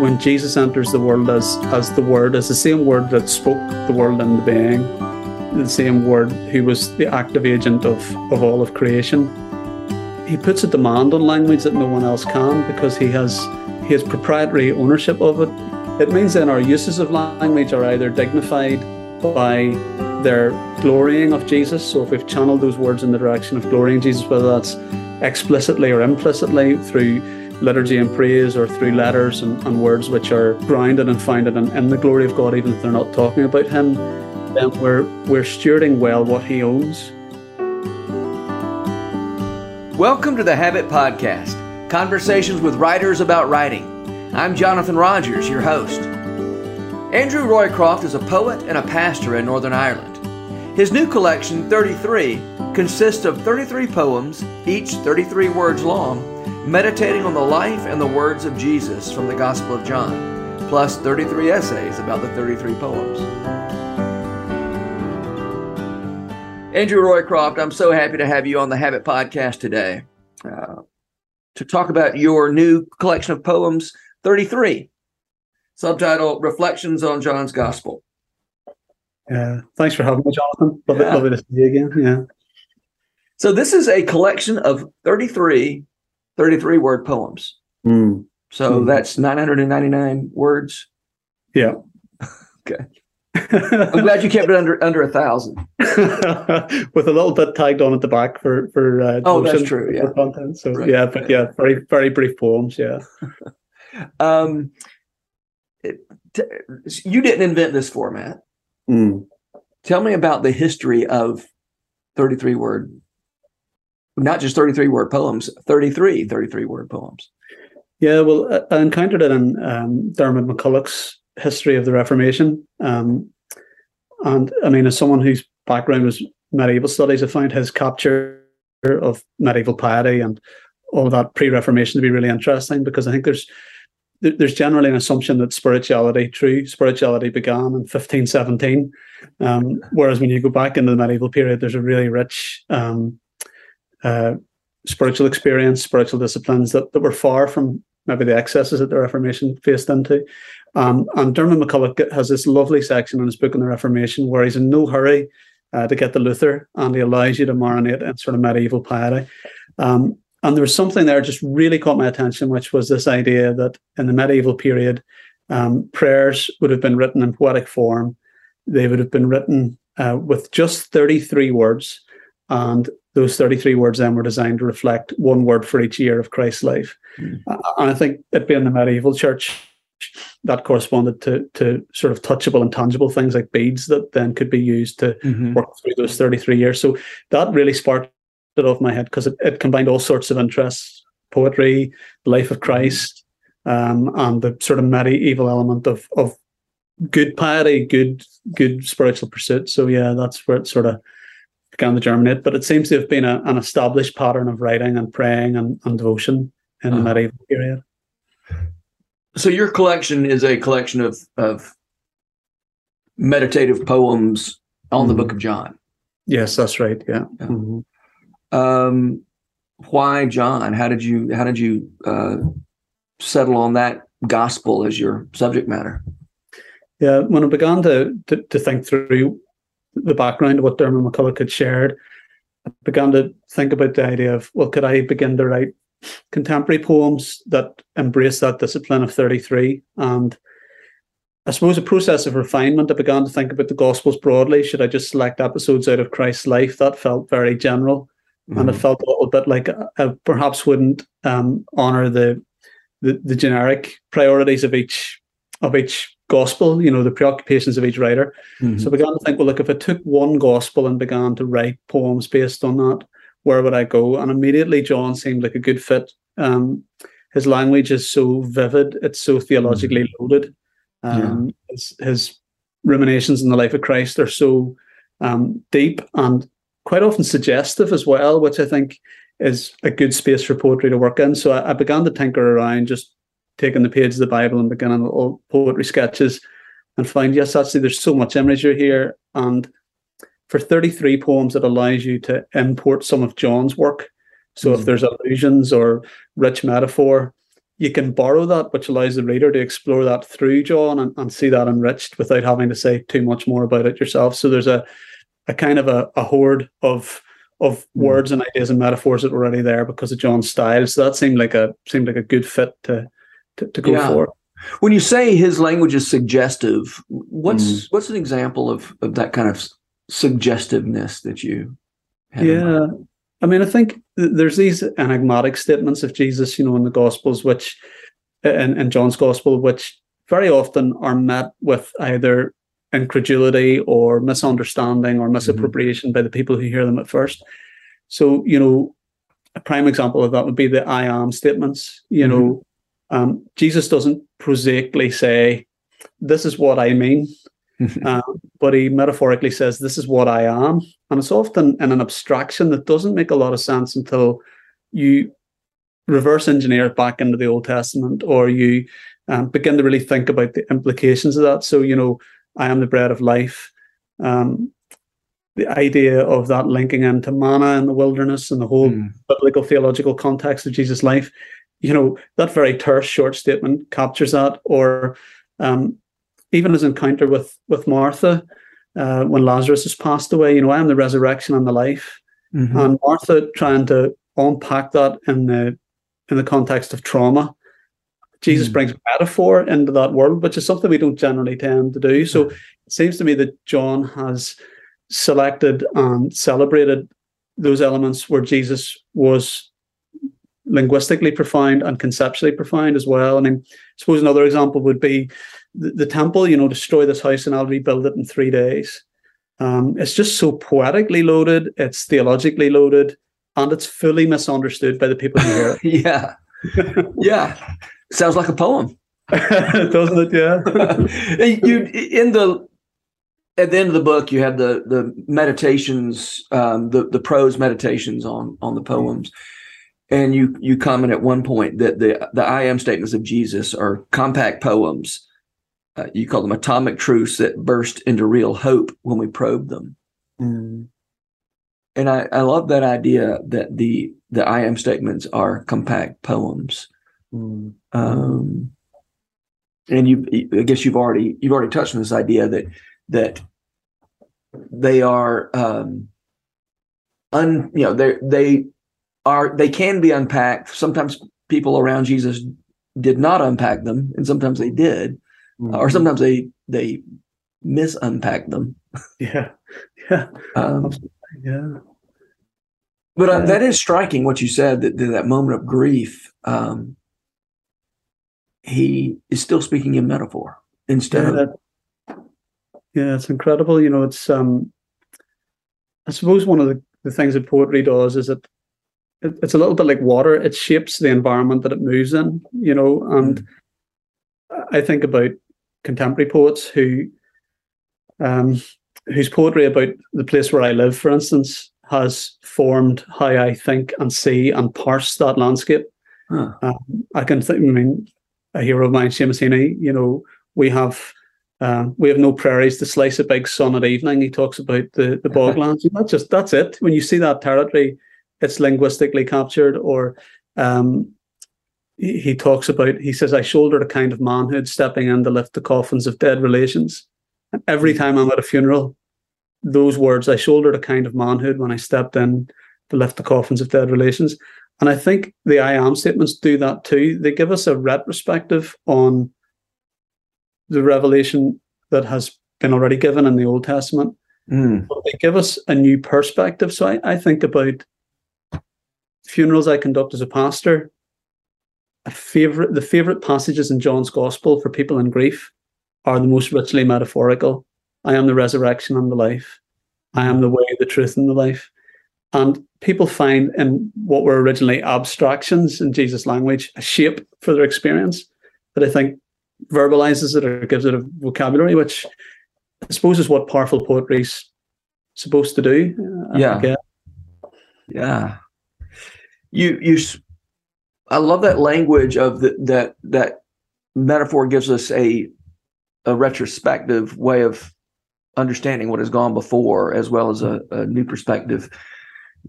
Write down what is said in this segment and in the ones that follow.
when Jesus enters the world as as the Word, as the same Word that spoke the world into being, the same Word who was the active agent of of all of creation. He puts a demand on language that no one else can because he has he has proprietary ownership of it. It means then our uses of language are either dignified by their glorying of Jesus. So if we've channeled those words in the direction of glorying Jesus, whether that's explicitly or implicitly through liturgy and praise or through letters and, and words which are grounded and founded in, in, the glory of God, even if they're not talking about Him, then we're, we're stewarding well what He owns. Welcome to the Habit Podcast conversations with writers about writing. I'm Jonathan Rogers, your host. Andrew Roycroft is a poet and a pastor in Northern Ireland. His new collection, 33, consists of 33 poems, each 33 words long, meditating on the life and the words of Jesus from the Gospel of John, plus 33 essays about the 33 poems. Andrew Roycroft, I'm so happy to have you on the Habit Podcast today uh, to talk about your new collection of poems, 33, subtitle Reflections on John's Gospel. Yeah, thanks for having me, Jonathan. Love, yeah. it, love it to see you again. Yeah. So this is a collection of 33, 33 word poems. Mm. So mm. that's 999 words. Yeah. okay. I'm glad you kept it under under a thousand. With a little bit tagged on at the back for for uh, oh, that's true. Yeah. Content. So right. yeah, but yeah, very very brief poems. Yeah. um, it, t- you didn't invent this format. Mm. Tell me about the history of 33 word, not just 33 word poems, 33 33 word poems. Yeah, well, I encountered it in um, Diarmaid MacCulloch's History of the Reformation. Um, and I mean, as someone whose background was medieval studies, I found his capture of medieval piety and all of that pre-Reformation to be really interesting because I think there's there's generally an assumption that spirituality, true spirituality, began in 1517. Um, whereas when you go back into the medieval period, there's a really rich um, uh, spiritual experience, spiritual disciplines that, that were far from maybe the excesses that the Reformation faced into. Um, and Diarmaid MacCulloch has this lovely section in his book on the Reformation where he's in no hurry uh, to get the Luther and he allows you to marinate in sort of medieval piety. Um, and there was something there just really caught my attention, which was this idea that in the medieval period, um, prayers would have been written in poetic form. They would have been written uh, with just 33 words. And those 33 words then were designed to reflect one word for each year of Christ's life. Mm. And I think it being the medieval church, that corresponded to to sort of touchable and tangible things like beads that then could be used to mm-hmm. work through those 33 years. So that really sparked it off my head because it, it combined all sorts of interests poetry, the life of Christ, um, and the sort of medieval element of of good piety, good good spiritual pursuit. So yeah, that's where it sort of began to germinate. But it seems to have been a, an established pattern of writing and praying and, and devotion in uh-huh. the medieval period. So your collection is a collection of of meditative poems on mm-hmm. the Book of John. Yes, that's right. Yeah. yeah. Mm-hmm. Um, why John? How did you how did you uh, settle on that gospel as your subject matter? Yeah, when I began to, to, to think through the background of what Diarmaid MacCulloch had shared, I began to think about the idea of well, could I begin to write contemporary poems that embrace that discipline of 33 and I suppose a process of refinement. I began to think about the Gospels broadly. Should I just select episodes out of Christ's life? That felt very general mm-hmm. and it mm-hmm. felt a little bit like I perhaps wouldn't um, honor the, the, the generic priorities of each of each gospel. You know, the preoccupations of each writer. Mm-hmm. So I began to think, well, look, if I took one gospel and began to write poems based on that, where would I go? And immediately, John seemed like a good fit. Um, his language is so vivid; it's so theologically mm-hmm. loaded. Um, yeah. his, his ruminations in the life of Christ are so um, deep and quite often suggestive as well, which I think is a good space for poetry to work in. So I, I began to tinker around, just taking the page of the Bible and beginning little poetry sketches, and find yes, actually, there's so much imagery here. And for 33 poems, it allows you to import some of John's work. So mm-hmm. if there's allusions or rich metaphor, you can borrow that, which allows the reader to explore that through John and, and see that enriched without having to say too much more about it yourself. So there's a a kind of a, a horde of of mm. words and ideas and metaphors that were already there because of John's style. So that seemed like a seemed like a good fit to to, to go yeah. for. When you say his language is suggestive, what's mm. what's an example of, of that kind of suggestiveness that you yeah i mean i think there's these enigmatic statements of jesus you know in the gospels which in, in john's gospel which very often are met with either incredulity or misunderstanding or mm-hmm. misappropriation mm-hmm. by the people who hear them at first so you know a prime example of that would be the i am statements you mm-hmm. know um, jesus doesn't prosaically say this is what i mean um, but he metaphorically says, This is what I am. And it's often in an abstraction that doesn't make a lot of sense until you reverse engineer it back into the Old Testament or you um, begin to really think about the implications of that. So, you know, I am the bread of life. Um, the idea of that linking into manna in the wilderness and the whole mm. biblical theological context of Jesus' life, you know, that very terse short statement captures that. Or um, even his encounter with with Martha uh, when Lazarus has passed away. You know, I am the resurrection and the life, mm-hmm. and Martha trying to unpack that in the in the context of trauma. Jesus mm brings metaphor into that world, which is something we don't generally tend to do. So it seems to me that John has selected and celebrated those elements where Jesus was linguistically profound and conceptually profound as well. I mean, I suppose another example would be the, the temple, you know, destroy this house and I'll rebuild it in three days. Um, it's just so poetically loaded, it's theologically loaded, and it's fully misunderstood by the people who hear it. yeah. yeah. Sounds like a poem. Doesn't it? Yeah. you in the at the end of the book, you have the the meditations, um, the the prose meditations on on the poems, and you you comment at one point that the the I am statements of Jesus are compact poems uh, you call them atomic truths that burst into real hope when we probe them. Mm. And I, I love that idea that the the I am statements are compact poems. Mm. Um, and you, I guess you've already you've already touched on this idea that that they are um, un you know they they are they can be unpacked. Sometimes people around Jesus did not unpack them, and sometimes they did mm-hmm. or sometimes they they misunpack them. Yeah, yeah, um, yeah. But uh, that is striking what you said that that moment of grief. Um, he is still speaking in metaphor instead yeah, of. That, yeah, it's incredible. You know, it's um, I suppose one of the, the things that poetry does is that it, it's a little bit like water. It shapes the environment that it moves in. You know, and mm. I think about contemporary poets who um, whose poetry about the place where I live, for instance, has formed how I think and see and parse that landscape. Huh. Um, I can think. I mean, a hero of mine, Seamus Heaney. You know, we have. Uh, we have no prairies to slice a big sun at evening. He talks about the the boglands. that's just that's it. When you see that territory, it's linguistically captured. Or um, he talks about, he says, I shouldered a kind of manhood stepping in to lift the coffins of dead relations. And every time I'm at a funeral, those words, I shouldered a kind of manhood when I stepped in to lift the coffins of dead relations. And I think the I am statements do that too. They give us a retrospective on the revelation that has been already given in the Old Testament. Mm. But they give us a new perspective. So I, I think about funerals I conduct as a pastor a favorite the favorite passages in John's gospel for people in grief are the most richly metaphorical. I am the resurrection and the life. I am the way, the truth, and the life. And people find in what were originally abstractions in Jesus' language a shape for their experience that I think verbalizes it or gives it a vocabulary, which I suppose is what powerful poetry's supposed to do. Uh, yeah. Yeah. You you I love that language of the, that that metaphor gives us a a retrospective way of understanding what has gone before, as well as a, a new perspective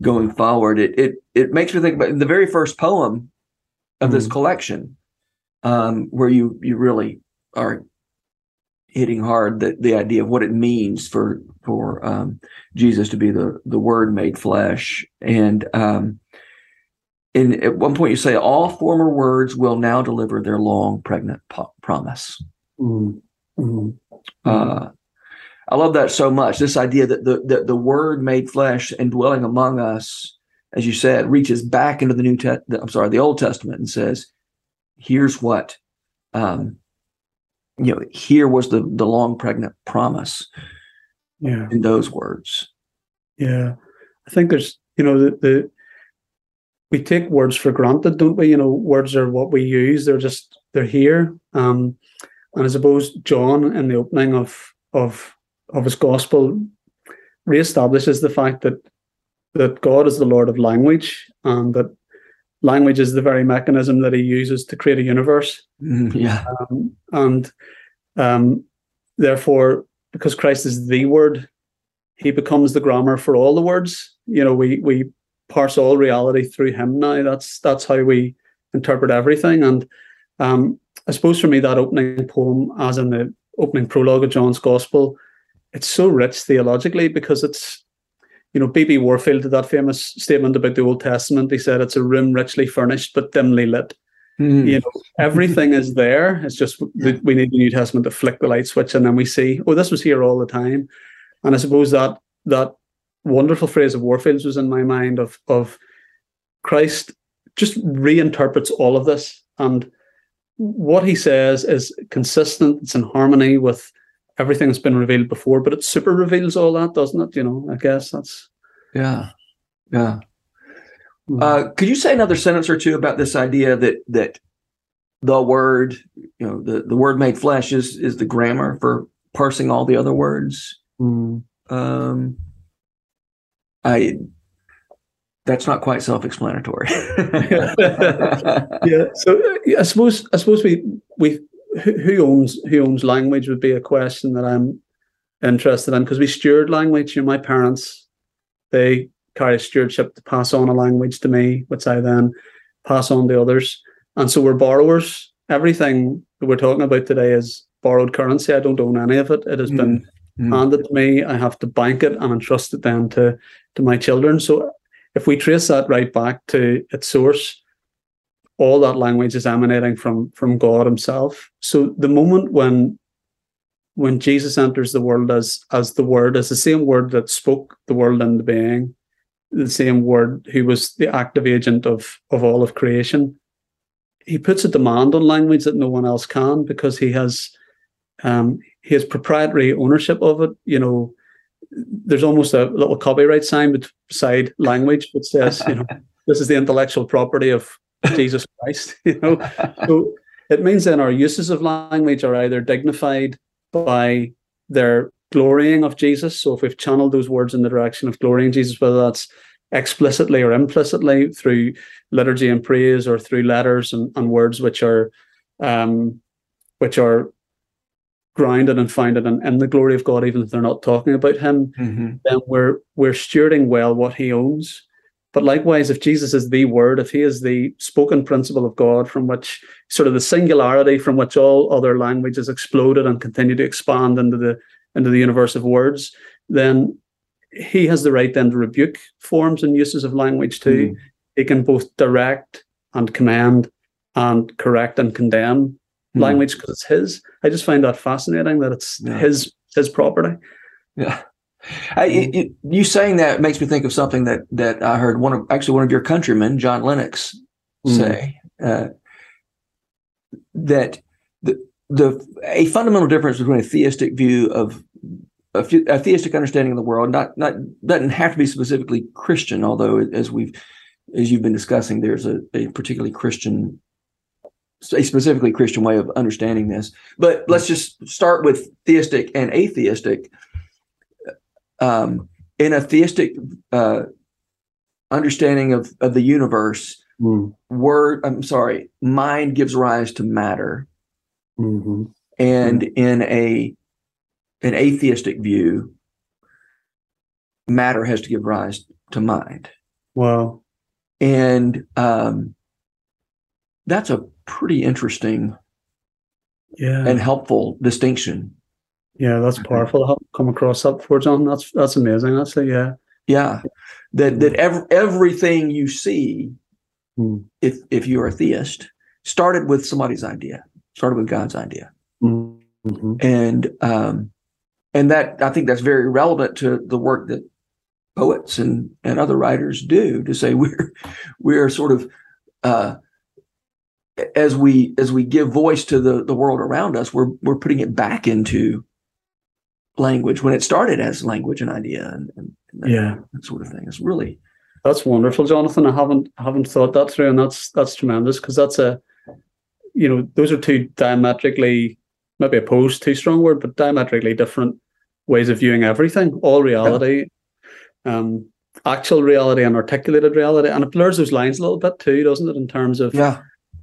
going forward. It it it makes me think about the very first poem of mm-hmm. this collection um, where you you really are hitting hard the, the idea of what it means for for um, Jesus to be the the Word made flesh. And um, in at one point you say all former words will now deliver their long pregnant po- promise. Mm-hmm. Uh, I love that so much. This idea that the, the the Word made flesh and dwelling among us, as you said, reaches back into the New Te- I'm sorry, the Old Testament and says, "Here's what." Um, you know, here was the the long pregnant promise Yeah. in those words. Yeah. I think there's, you know, the, the we take words for granted, don't we? You know, words are what we use. They're just they're here. Um, and I suppose John in the opening of of of his gospel reestablishes the fact that that God is the Lord of language and that language is the very mechanism that he uses to create a universe. Mhm, yeah. Um, and um, therefore, because Christ is the word, he becomes the grammar for all the words. You know, we we parse all reality through him now. That's that's how we interpret everything. And um, I suppose for me, that opening poem, as in the opening prologue of John's Gospel, it's so rich theologically because it's you know, B.B. Warfield did that famous statement about the Old Testament. He said it's a room richly furnished but dimly lit Mm. you know everything is there it's just that we need the new testament to flick the light switch and then we see oh this was here all the time and i suppose that that wonderful phrase of warfield's was in my mind of of christ just reinterprets all of this and what he says is consistent it's in harmony with everything that's been revealed before but it super reveals all that doesn't it you know i guess that's Yeah. Yeah. Uh, could you say another sentence or two about this idea that that the word, you know, the, the word made flesh is is the grammar for parsing all the other words? Mm. Um, I that's not quite self-explanatory. yeah so i suppose i suppose we we who, owns who owns language would be a question that i'm interested in because we steward language. You know my parents they carry stewardship to pass on a language to me which i then pass on to others. And so we're borrowers. Everything that we're talking about today is borrowed currency. I don't own any of it. It has hmm. been Mm. handed to me i have to bank it and entrust it then to to my children so if we trace that right back to its source all that language is emanating from from God Himself. So the moment when when Jesus enters the world as as the Word, as the same Word that spoke the world into being, the same Word who was the active agent of of all of creation, he puts a demand on language that no one else can because he has um, he has proprietary ownership of it. You know, there's almost a little copyright sign beside language that says, you know, this is the intellectual property of Jesus Christ, you know. So it means then our uses of language are either dignified by their glorying of Jesus. So if we've channeled those words in the direction of glorying Jesus, whether that's explicitly or implicitly through liturgy and praise or through letters and, and words which are um, which are grounded and founded in, in the glory of God, even if they're not talking about him, Mhm. then we're we're stewarding well what he owns. But likewise, if Jesus is the word, if he is the spoken principle of God from which sort of the singularity from which all other languages exploded and continue to expand into the into the universe of words, then he has the right then to rebuke forms and uses of language too. Mm. He can both direct and command and correct and condemn Mm. language because it's his. I just find that fascinating that it's Yeah. his his property. Yeah. I, it- you saying that makes me think of something that that I heard one of actually one of your countrymen, John Lennox, Mm. say uh, that the the a fundamental difference between a theistic view of a, a theistic understanding of the world, not not doesn't have to be specifically Christian, although as we've as you've been discussing, there's a, a particularly Christian a specifically Christian way of understanding this. But let's just start with theistic and atheistic. Um, in a theistic uh, understanding of, of the universe, Mm. word, I'm sorry, mind gives rise to matter. hmm And in a an atheistic view, matter has to give rise to mind. Wow. And um, that's a pretty interesting yeah. and helpful distinction. yeah that's powerful haven't come across that before john. That's that's amazing. Actually yeah. Yeah, that that ev- everything you see, Hmm. if if you're a theist, started with somebody's idea, started with God's idea, Mhm. and um, and that I think that's very relevant to the work that poets and and other writers do to say we're we're sort of uh, as we as we give voice to the the world around us, we're we're putting it back into language when it started as language and idea and, and that, Yeah. that sort of thing. It's really That's wonderful, Jonathan. I haven't haven't thought that through, and that's that's tremendous because that's a, you know, those are two diametrically, maybe opposed, too strong word, but diametrically different ways of viewing everything, all reality, um, actual reality and articulated reality, and it blurs those lines a little bit too, doesn't it? In terms of yeah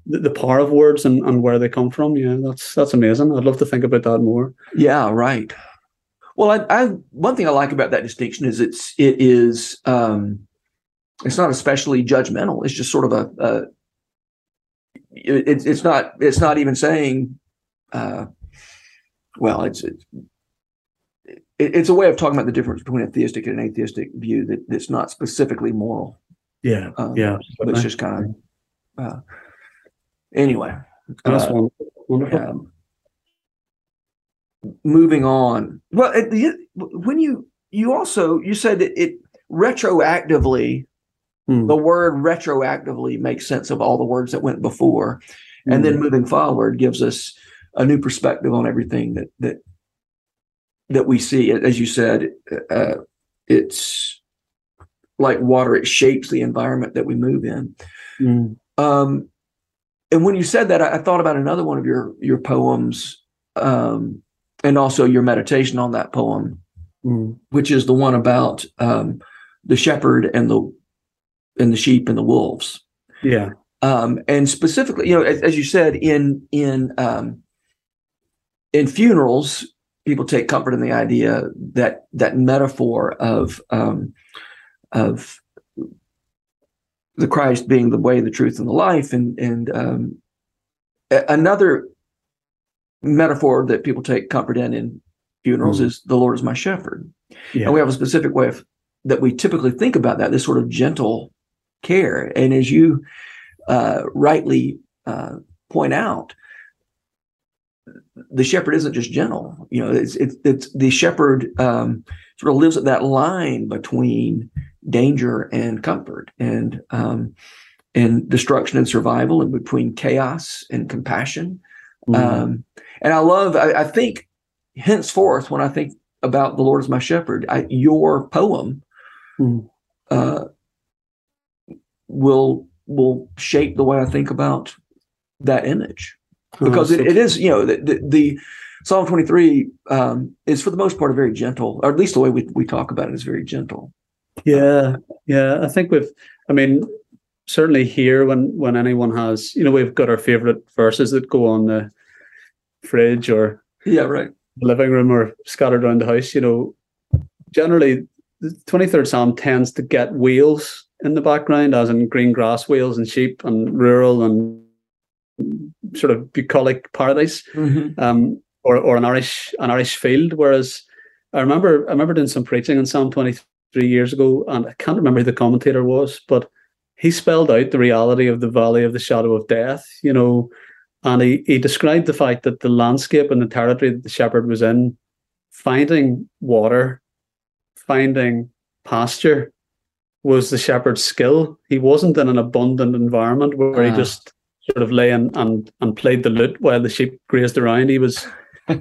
the, power of words and, and where they come from. Yeah, that's that's amazing. I'd love to think about that more. yeah right. Well, I, I one thing I like about that distinction is it's it is um, it's not especially judgmental. It's just sort of a, a it, it's it's not it's not even saying uh, well it's it's it, it's a way of talking about the difference between a theistic and an atheistic view that that's not specifically moral. Yeah, Um, yeah, but it's just kind of uh, anyway. that's uh, wonderful. um, moving on. Well, at the, when you you also you said that it retroactively Hmm. the word retroactively makes sense of all the words that went before, and then moving forward gives us a new perspective on everything that that that we see. As you said, uh, it's like water; it shapes the environment that we move in. Mm. Um, and when you said that, I, I thought about another one of your your poems, um, and also your meditation on that poem, Mm. which is the one about um, the shepherd and the and the sheep and the wolves. Yeah, Um, and specifically, you know, as, as you said, in in um, in funerals, people take comfort in the idea that that metaphor of um, of the Christ being the way, the truth, and the life, and and um, another metaphor that people take comfort in in funerals Mhm. is the Lord is my shepherd, yeah, and we have a specific way of that we typically think about that this sort of gentle care, and as you uh, rightly uh, point out, the shepherd isn't just gentle. You know, it's it's, it's the shepherd um, sort of lives at that line between danger and comfort, and um, and destruction and survival, and between chaos and compassion. Mm. Um, and I love. I, I think henceforth, when I think about the Lord as my shepherd, I, your poem Mm. uh, will will shape the way I think about that image because Oh, it, it is you know the, the, the Psalm 23 um, is for the most part a very gentle or at least the way we, we talk about it is very gentle Yeah, yeah. I think we've. I mean, certainly here when when anyone has, you know, we've got our favorite verses that go on the fridge or yeah right living room or scattered around the house. You know, generally the twenty third Psalm tends to get wheels in the background, as in green grass wheels and sheep and rural and sort of bucolic paradise um, or or an Irish an Irish field. Whereas I remember I remember doing some preaching on Psalm twenty three years ago, and I can't remember who the commentator was, but he spelled out the reality of the valley of the shadow of death. You know, and he he described the fact that the landscape and the territory that the shepherd was in, finding water, finding pasture. Was the shepherd's skill? He wasn't in an abundant environment where he Ah. just sort of lay and, and and played the lute while the sheep grazed around. He was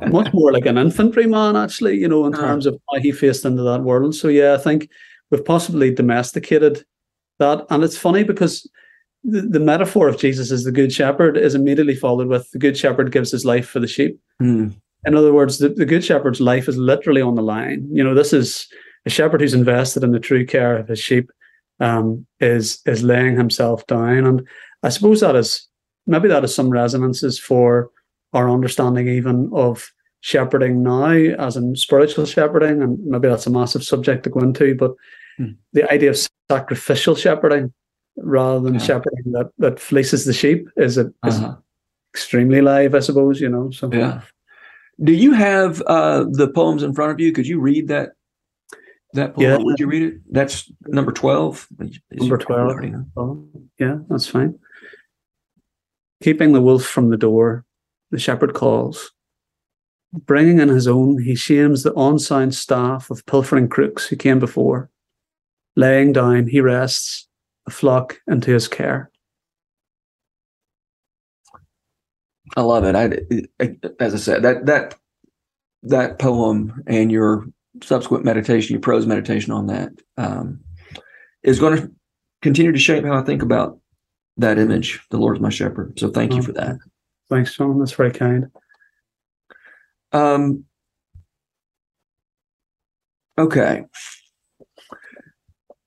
much more like an infantryman, actually, you know, in Ah. terms of how he faced into that world. So yeah, I think we've possibly domesticated that. And it's funny because the, the metaphor of Jesus as the good shepherd is immediately followed with the good shepherd gives his life for the sheep. Mm. In other words, the, the good shepherd's life is literally on the line. You know, this is a shepherd who's invested in the true care of his sheep, um, is is laying himself down. And I suppose that is maybe that is some resonances for our understanding even of shepherding now, as in spiritual shepherding, and maybe that's a massive subject to go into, but Hmm. the idea of sacrificial shepherding rather than Yeah. shepherding that that fleeces the sheep is it is Uh-huh. extremely live, I suppose. You know, so Yeah. Do you have uh, the poems in front of you? Could you read that? That poem? Yeah. Would you read it? That's number twelve. Number 12. Oh, yeah, that's fine. Keeping the wolf from the door, the shepherd calls. Bringing in his own, he shames the unsound staff of pilfering crooks who came before. Laying down, he rests, a flock into his care. I love it. I, I- as I said, that that that poem and your subsequent meditation, your prose meditation on that, um, is going to continue to shape how I think about that image. The Lord is my shepherd. So thank you for that. Thanks, John. That's very kind. Um, okay.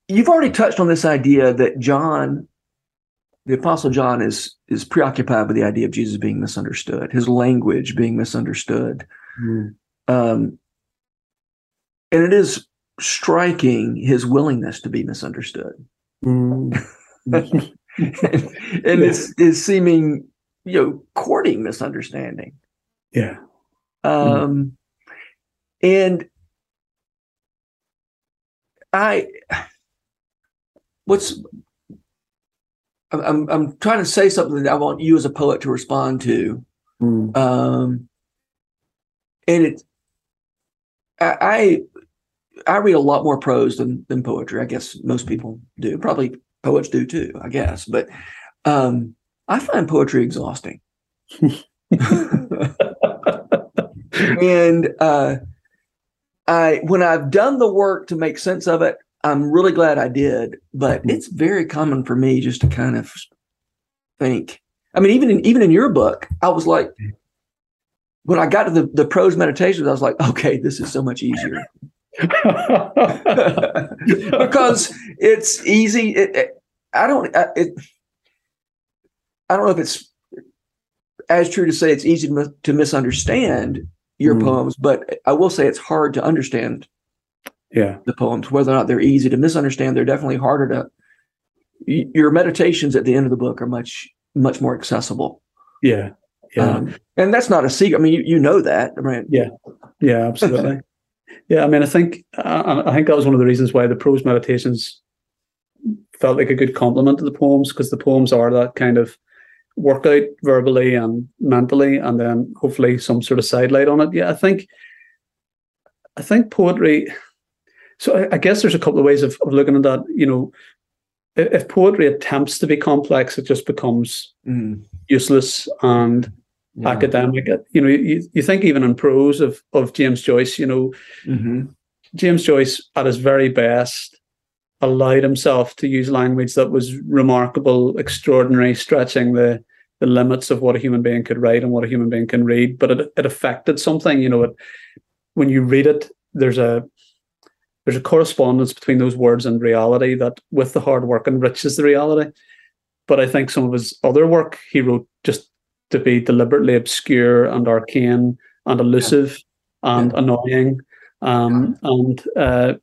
You've already touched on this idea that John, the Apostle John, is is preoccupied with the idea of Jesus being misunderstood, his language being misunderstood. Um, and it is striking his willingness to be misunderstood. Mm. and it's, it's seeming, you know, courting misunderstanding. yeah. Um, and I, what's, I'm, I'm, trying to say something that I want you as a poet to respond to. Mm. Um, and it, I, I, I read a lot more prose than, than poetry. I guess most people do. Probably poets do too, I guess. But, um, I find poetry exhausting. and uh, I when I've done the work to make sense of it, I'm really glad I did. But Mhm. it's very common for me just to kind of think. I mean, even in even in your book, I was like, when I got to the the prose meditations, I was like, okay, this is so much easier because it's easy. It, it- I don't. I- It, I don't know if it's as true to say it's easy to, mis- to misunderstand your Mm. poems, but I will say it's hard to understand yeah. the poems. Whether or not they're easy to misunderstand, they're definitely harder to. Your meditations at the end of the book are much much more accessible, Yeah. Yeah. um, and that's not a secret. I mean, you, you know that. right? Yeah. Yeah, absolutely. yeah, I mean, I think I, I think that was one of the reasons why the prose meditations felt like a good complement to the poems because the poems are that kind of workout verbally and mentally, and then hopefully some sort of sidelight on it. Yeah, I think I think poetry. So I, I guess there's a couple of ways of, of looking at that. You know, if, poetry attempts to be complex, it just becomes mm, useless and yeah. academic. You know, you, you think even in prose of of James Joyce, you know, Mhm. James Joyce at his very best allowed himself to use language that was remarkable, extraordinary, stretching the the limits of what a human being could write and what a human being can read. But it it affected something, you know, it when you read it, there's a there's a correspondence between those words and reality that with the hard work enriches the reality. But I think some of his other work he wrote just to be deliberately obscure and arcane and elusive and annoying. Um, and uh,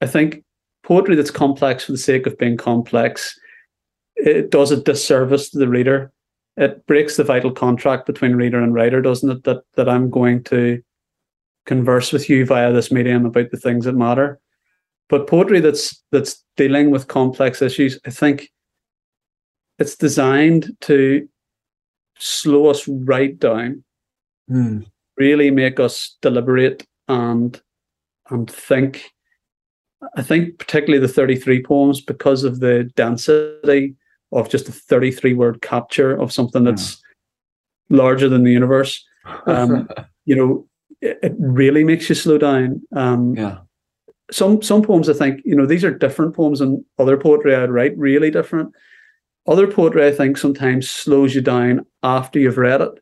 I think poetry that's complex for the sake of being complex, it does a disservice to the reader. It breaks the vital contract between reader and writer, doesn't it? That that I'm going to converse with you via this medium about the things that matter. But poetry that's that's dealing with complex issues, I think it's designed to slow us right down, Mm. really make us deliberate and and think. I think particularly the 33 poems, because of the density of just a 33 word capture of something that's larger than the universe, um, you know, it, it really makes you slow down. Um, yeah. some some poems I think you know these are different poems than other poetry I'd write, really different. Other poetry I think sometimes slows you down after you've read it.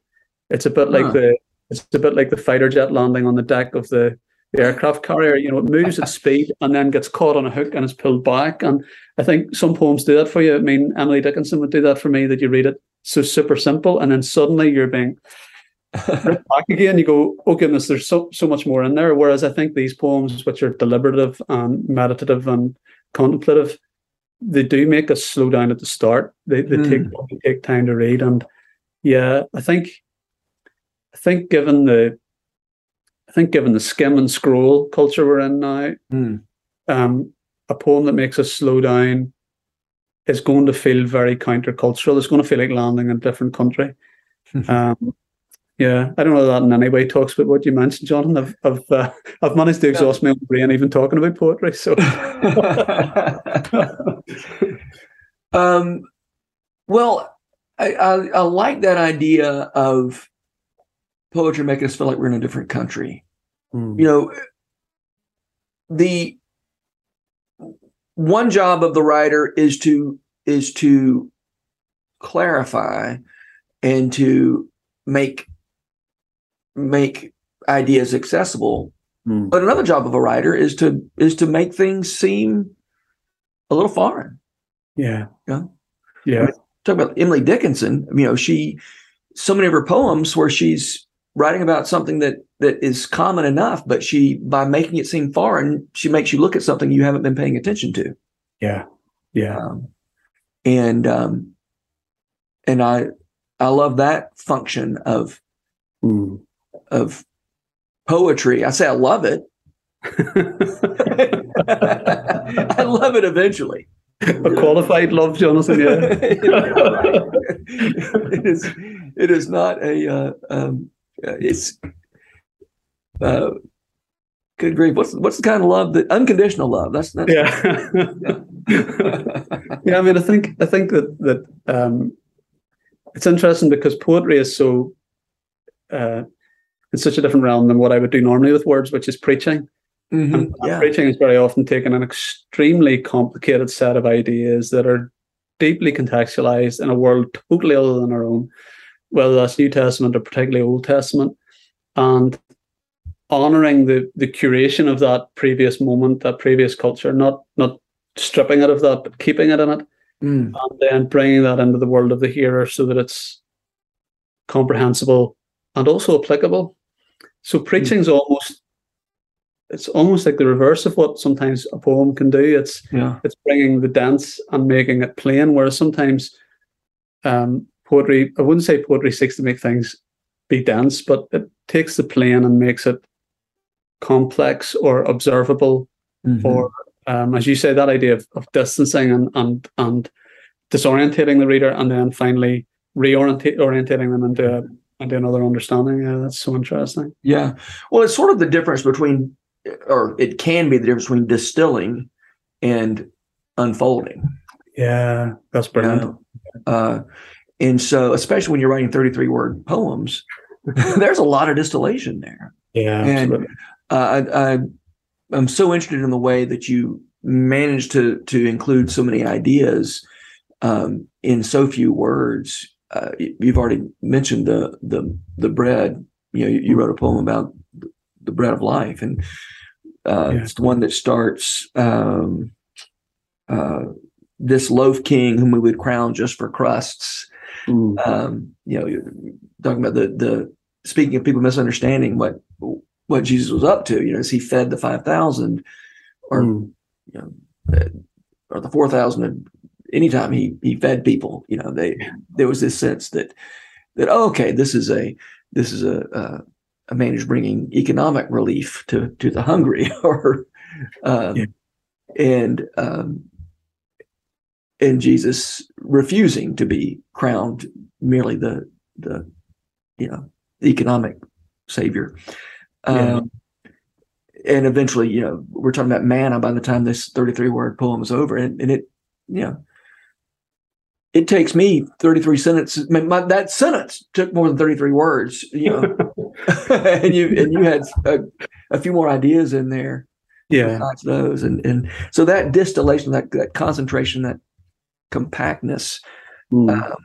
It's a bit like the it's a bit like the fighter jet landing on the deck of the, the aircraft carrier. You know, it moves at speed and then gets caught on a hook and is pulled back. And I think some poems do that for you. I mean, Emily Dickinson would do that for me. That you read it so super simple, and then suddenly you're being back again. You go, oh goodness, there's so so much more in there. Whereas I think these poems, which are deliberative and meditative and contemplative, they do make us slow down at the start. They they Mm. take they take time to read, and yeah, I think I think given the think given the skim and scroll culture we're in now, Mm. um, a poem that makes us slow down is going to feel very countercultural. It's going to feel like landing in a different country. um, yeah, I don't know that in any way talks about what you mentioned, Jonathan. I've I've, uh, I've managed to exhaust my own brain even talking about poetry. So um, well, I, I, I like that idea of poetry making us feel like we're in a different country. You know, the one job of the writer is to is to clarify and to make make ideas accessible. Mm. But another job of a writer is to is to make things seem a little foreign. yeah, Yeah. yeah, talk about Emily Dickinson. You know, she so many of her poems where she's writing about something that that is common enough, but she by making it seem foreign, she makes you look at something you haven't been paying attention to. yeah, yeah. Um, and um, and I I love that function of Mm. of poetry. I say I love it. I love it eventually. a qualified love, Jonathan. Yeah. it is it is not a uh, um, it's uh, good grief. What's what's the kind of love that unconditional love? That's that's yeah. yeah, I mean, I think I think that that um, it's interesting because poetry is so uh, it's such a different realm than what I would do normally with words, which is preaching. Mhm, And yeah. preaching is very often taking an extremely complicated set of ideas that are deeply contextualized in a world totally other than our own, whether that's New Testament or particularly Old Testament, and honoring the the curation of that previous moment, that previous culture, not not stripping it of that, but keeping it in it, Mm, and then bringing that into the world of the hearer so that it's comprehensible and also applicable. So preaching preaching's almost it's almost like the reverse of what sometimes a poem can do. It's yeah it's bringing the dense and making it plain. Whereas sometimes um, poetry, I wouldn't say poetry seeks to make things be dense, but it takes the plain and makes it complex or observable Mhm. or um, as you say, that idea of, of distancing and, and and disorientating the reader, and then finally reorientating them into into another understanding. Yeah, that's so interesting. yeah well it's sort of the difference between or it can be the difference between distilling and unfolding Yeah, that's you brilliant. know? uh, and so especially when you're writing 33 word poems there's a lot of distillation there Yeah, And- uh, I, I I'm so interested in the way that you managed to to include so many ideas um, in so few words. Uh, you- you've already mentioned the the the bread. You know, you, you wrote a poem about the bread of life, and uh, Yeah. it's the one that starts. Um, uh, this loaf king whom we would crown just for crusts Mm. um, you know, talking about the the speaking of people misunderstanding what what Jesus was up to. You know, as he fed the five thousand, or Mm. you know, or the four thousand. Anytime he he fed people, you know, they there was this sense that that oh, okay, this is a this is a a, a man who's bringing economic relief to to the hungry, or um, Yeah. and um, and Jesus refusing to be crowned merely the the you know economic savior. Yeah. Um, and eventually, you know, we're talking about manna by the time this 33 word poem is over. And, and it, you know, it takes me 33 sentences. My, my- that sentence took more than 33 words, you know, and you, and you had a, a few more ideas in there yeah, those. And, and so that distillation, that, that concentration, that compactness Mm. um,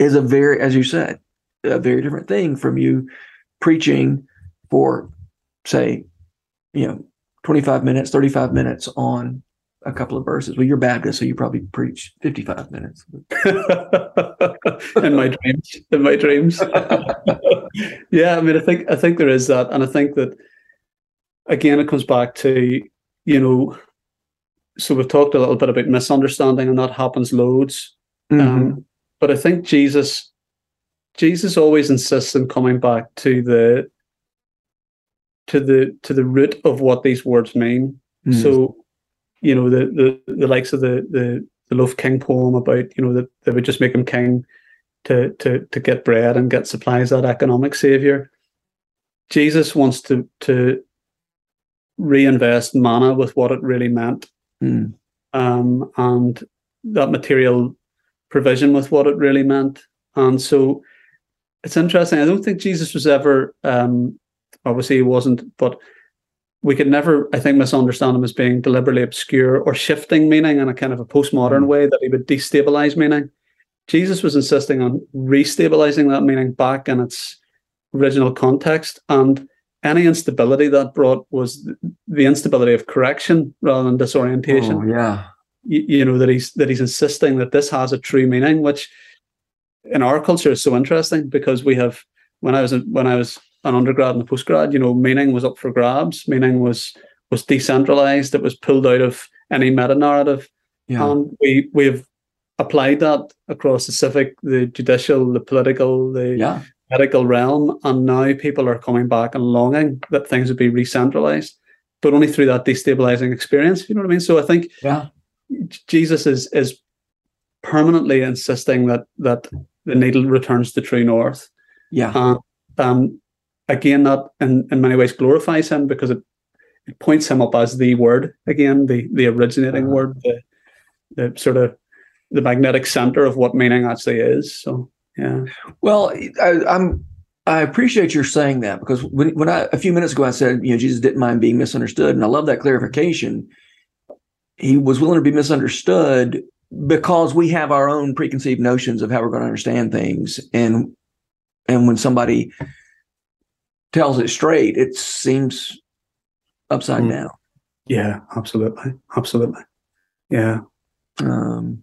is a very, as you said, a very different thing from you preaching for, say, you know, 25 minutes, 35 minutes on a couple of verses. Well, you're Baptist, so you probably preach 55 minutes. in my dreams. In my dreams. yeah, I mean, I think I think there is that, and I think that again, it comes back to you know so we've talked a little bit about misunderstanding, and that happens loads. Mm-hmm. Um, but I think Jesus, Jesus always insists on coming back to the to the to the root of what these words mean. Mm. So, you know, the the the likes of the the the Loaf King poem about you know that they would just make him king to to to get bread and get supplies, that economic savior. Jesus wants to to reinvest manna with what it really meant, Mm. um, and that material provision with what it really meant. And so it's interesting. I don't think Jesus was ever, um, obviously, he wasn't, but we could never, I think, misunderstand him as being deliberately obscure or shifting meaning in a kind of a postmodern Mm. way that he would destabilize meaning. Jesus was insisting on restabilizing that meaning back in its original context. And any instability that brought was the instability of correction rather than disorientation Oh, yeah. you, you know that he's that he's insisting that this has a true meaning which in our culture is so interesting because we have when i was a, when i was an undergrad and a postgrad you know meaning was up for grabs meaning was was decentralized it was pulled out of any meta narrative Yeah. and we we've applied that across the civic the judicial the political the yeah. Medical realm and now people are coming back and longing that things would be re-centralized but only through that destabilizing experience you know what i mean so i think Yeah. Jesus is is permanently insisting that that the needle returns to true north. Yeah. And um, again, that in, in many ways glorifies him because it, it points him up as the word again, the the originating Uh-huh. word, the the sort of the magnetic center of what meaning actually is. So yeah, Well, I, I'm. I appreciate your saying that because when when I a few minutes ago I said you know Jesus didn't mind being misunderstood, and I love that clarification. He was willing to be misunderstood because we have our own preconceived notions of how we're going to understand things, and and when somebody tells it straight, it seems upside Mm. down. yeah, absolutely, absolutely, yeah, um,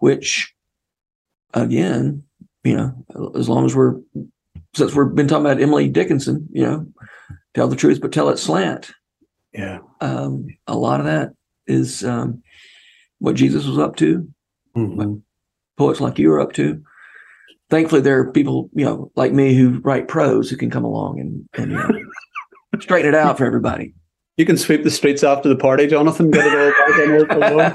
which again, you know, as long as we're since we've been talking about Emily Dickinson, you know, tell the truth but tell it slant. yeah, Um, a lot of that is um, what Jesus was up to. Mhm. Poets like you are up to. Thankfully, there are people, you know, like me who write prose who can come along and, and you know, straighten it out for everybody. You can sweep the streets after the party, Jonathan. Get it all back in order for one.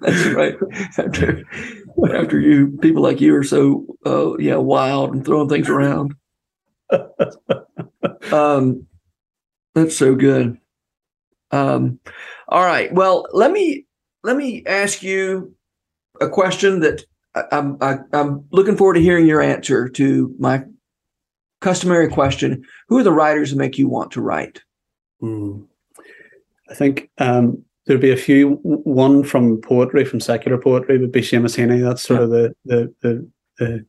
That's right. After, you, people like you are so, uh, yeah, wild and throwing things around. Um, that's so good. Um, all right. Well, let me let me ask you a question that I, I'm I, I'm looking forward to hearing your answer to my customary question: Who are the writers that make you want to write? Hmm. I think um, there'd be a few. One from poetry, from secular poetry, would be Seamus Heaney. That's sort of the the the, the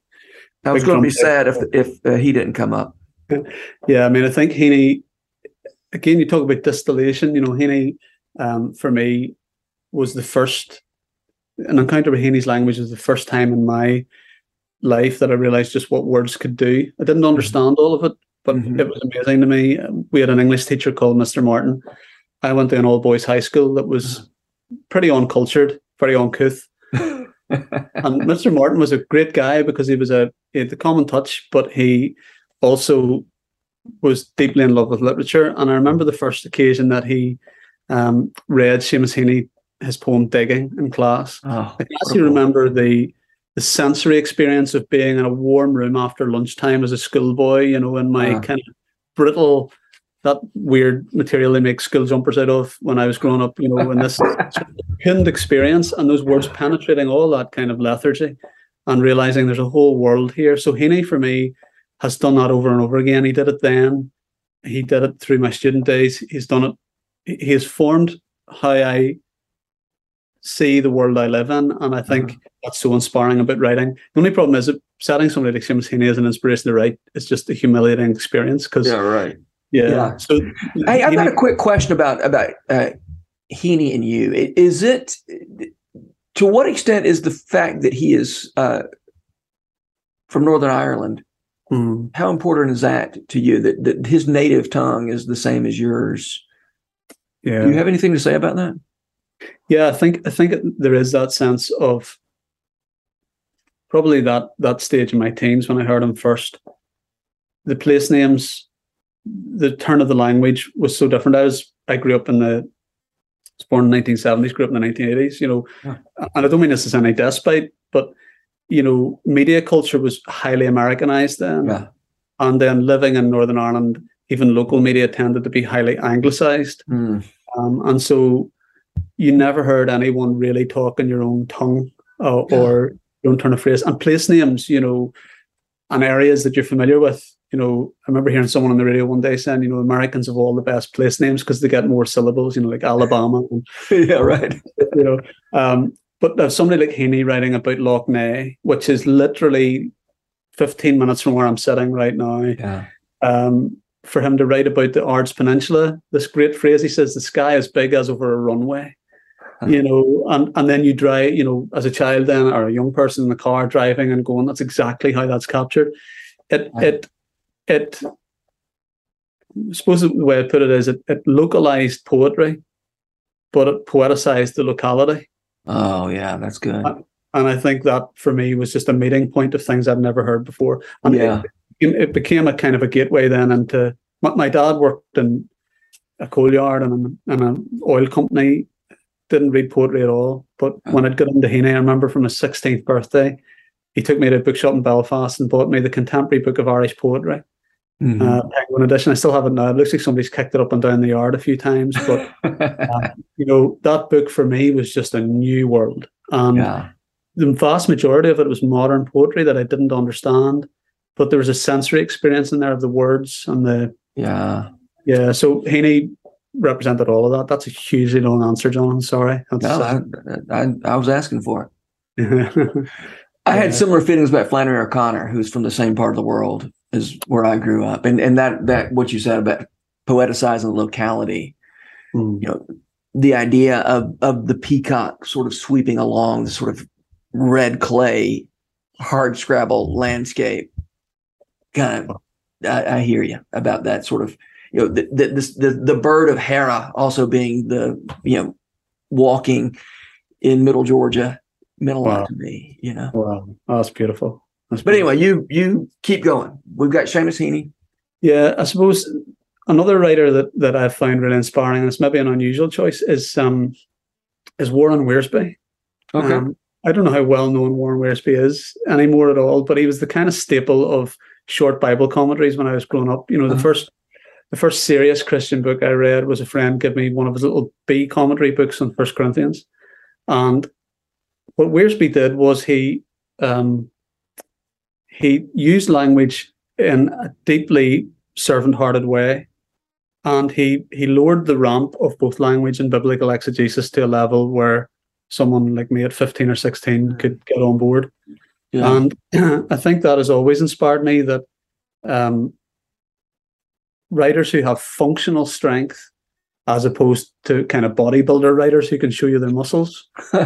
I was going to be sad if if uh, he didn't come up. yeah. I mean, I think Heaney. Again, you talk about distillation. You know, Heaney um, for me was the first. An encounter with Heaney's language was the first time in my life that I realized just what words could do. I didn't understand all of it, but Mhm. it was amazing to me. We had an English teacher called Mr. Martin. I went to an all boys high school that was pretty uncultured, very uncouth. And Mr. Martin was a great guy because he was a he had the common touch, but he also was deeply in love with literature. And I remember the first occasion that he um, read Seamus Heaney his poem "Digging" in class. Oh, I can actually remember the the sensory experience of being in a warm room after lunchtime as a schoolboy, you know, in my Ah. kind of brittle, that weird material they make school jumpers out of when I was growing up, you know, in this pinned experience and those words penetrating all that kind of lethargy and realizing there's a whole world here. So Heaney for me has done that over and over again. He did it then. He did it through my student days. He's done it. he- has formed how I see the world I live in. And I think Uh-huh. that's so inspiring about writing. The only problem is that setting somebody like Seamus Heaney as an inspiration to write is just a humiliating experience because, yeah, right. Yeah. So, Hey, I've got a quick question about about uh, Heaney and you. Is it to what extent is the fact that he is uh, from Northern Ireland? Hmm. How important is that to you? That, that his native tongue is the same as yours? Yeah. Do you have anything to say about that? Yeah, I think I think there is that sense of probably that that stage in my teens when I heard him first. The place names, the turn of the language was so different. I was I grew up in the was born in the 1970s, grew up in the 1980s, you know, Yeah. and I don't mean this as any despite, but you know, media culture was highly Americanized then. Yeah. And then living in Northern Ireland, even local media tended to be highly anglicized. Mm. Um, and so you never heard anyone really talk in your own tongue uh, Yeah. or your own turn of phrase. And place names, you know, and areas that you're familiar with. You know, I remember hearing someone on the radio one day saying, you know, Americans have all the best place names because they get more syllables, you know, like Alabama. And, yeah, right. you know, um, but there's somebody like Heaney writing about Lough Neagh, which is literally 15 minutes from where I'm sitting right now Yeah. um, for him to write about the Ards Peninsula. This great phrase he says, "The sky is big as over a runway." You know, and and then you drive, you know, as a child then or a young person in the car driving and going, that's exactly how that's captured. It it it. I suppose the way I put it is it, it localized poetry, but it poeticized the locality. Oh, yeah, that's good. And I think that for me was just a meeting point of things I'd never heard before. And it- Yeah. it, it became a kind of a gateway then into my, my dad worked in a coal yard and an, and an oil company. Didn't read poetry at all. But when I'd got into Heaney, I remember from his 16th birthday, he took me to a bookshop in Belfast and bought me the contemporary book of Irish poetry, Mhm. uh, Penguin edition. I still have it now. It looks like somebody's kicked it up and down the yard a few times. But, you know, that book for me was just a new world. And yeah. the vast majority of it was modern poetry that I didn't understand, but there was a sensory experience in there of the words and the Yeah. yeah. So Heaney represented all of that. That's a hugely long answer, John. I'm sorry. That's, No, I, I, I was asking for it. uh, I had similar feelings about Flannery O'Connor, who's from the same part of the world as where I grew up, and and that that what you said about poeticizing the locality, mm, you know, the idea of of the peacock sort of sweeping along the sort of red clay, hard scrabble landscape. Kind of, I, I hear you about that sort of, you know, the the, this, the the bird of Hera also being the you know walking in Middle Georgia meant a lot Wow. to me, you know. wow, oh, that's beautiful. That's But anyway, you you keep going. We've got Seamus Heaney. yeah, I suppose another writer that that I found really inspiring, and it's maybe an unusual choice, is um is Warren Wiersbe. Um, I don't know how well known Warren Wiersbe is anymore at all, but he was the kind of staple of short Bible commentaries when I was growing up. You know, the Uh-huh. first the first serious Christian book I read was a friend give me one of his little Be commentary books on First Corinthians. And what Wiersbe did was he um, he used language in a deeply servant-hearted way. And he he lowered the ramp of both language and biblical exegesis to a level where someone like me at 15 or 16 could get on board. Yeah. And I think that has always inspired me that um, writers who have functional strength as opposed to kind of bodybuilder writers who can show you their muscles.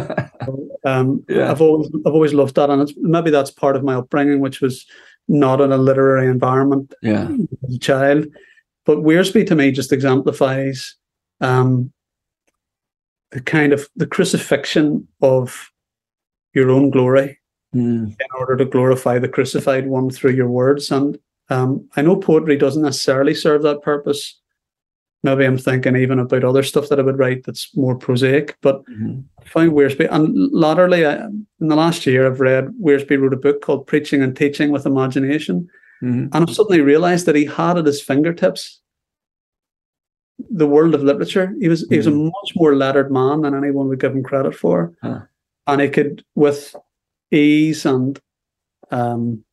Um, Yeah. I've always I've always loved that, and it's, maybe that's part of my upbringing, which was not in a literary environment yeah. as a child. But Wiersbe to me just exemplifies um, the kind of the crucifixion of your own glory Mm. in order to glorify the crucified one through your words. And um, I know poetry doesn't necessarily serve that purpose. Maybe I'm thinking even about other stuff that I would write that's more prosaic, but Mhm. I found Wiersbe. And latterly, I, in the last year, I've read Wiersbe wrote a book called Preaching and Teaching with Imagination. Mhm. And I've suddenly realized that he had at his fingertips the world of literature. He was he was a much more lettered man than anyone would give him credit for. Huh. And he could, with ease and um,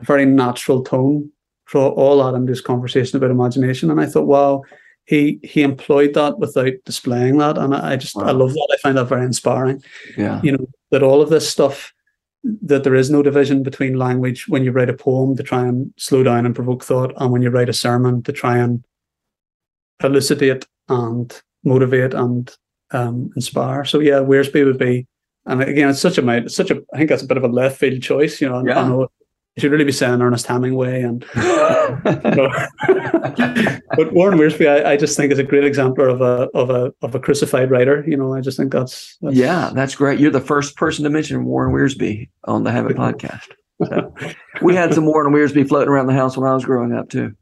a very natural tone, draw all that into his conversation about imagination. And I thought, wow, he he employed that without displaying that. And I I just I love that. I find that very inspiring Yeah. you know that all of this stuff that there is no division between language when you write a poem to try and slow down and provoke thought and when you write a sermon to try and elucidate and motivate and um, inspire so yeah Wiersbe would be and again it's such a it's such a I think that's a bit of a left field choice you know Yeah. I know should really be saying Ernest Hemingway and. but Warren Wiersbe, I, I, just think is a great example of a of a of a crucified writer. You know, I just think that's, that's yeah, that's great. You're the first person to mention Warren Wiersbe on the Habit podcast. So, we had some Warren Wiersbe floating around the house when I was growing up too.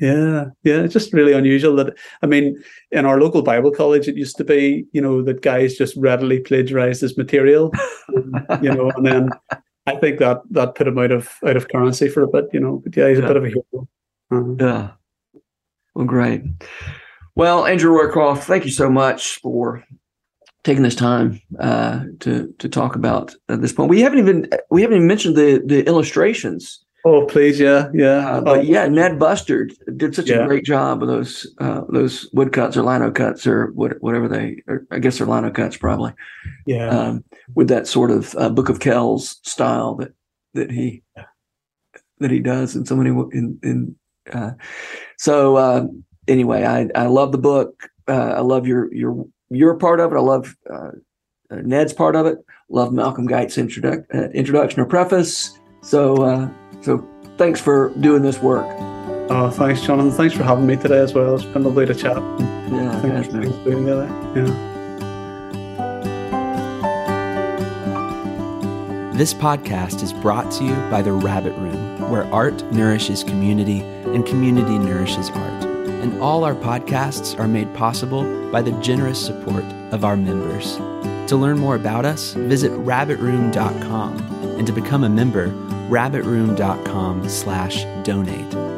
Yeah, yeah, it's just really unusual that I mean, in our local Bible college, it used to be, you know, that guys just readily plagiarized his material, you know, and then I think that that put him out of out of currency for a bit, you know. But yeah, he's yeah. a bit of a hero. Uh-huh. Yeah. Well, great. Well, Andrew Roycroft, thank you so much for taking this time uh, to to talk about uh, this point. We haven't even we haven't even mentioned the the illustrations Oh, please, yeah, yeah. Uh, but oh. yeah, Ned Bustard did such yeah. a great job of those uh, those woodcuts or lino cuts or what, whatever they. Or I guess they're lino cuts, probably. Yeah. Um, with that sort of uh, Book of Kells style that that he yeah. that he does in so many in in. Uh, so uh, anyway, I I love the book. Uh, I love your your your part of it. I love Ned's part of it. Love Malcolm Guite's introdu- introduction or preface. So so thanks for doing this work. Oh, thanks, Jonathan. Thanks for having me today as well. It's been lovely to chat. Yeah, thanks, for doing that. Yeah. This podcast is brought to you by The Rabbit Room, where art nourishes community and community nourishes art. And all our podcasts are made possible by the generous support of our members. To learn more about us, visit rabbitroom.com. And to become a member, rabbitroom.com slash donate.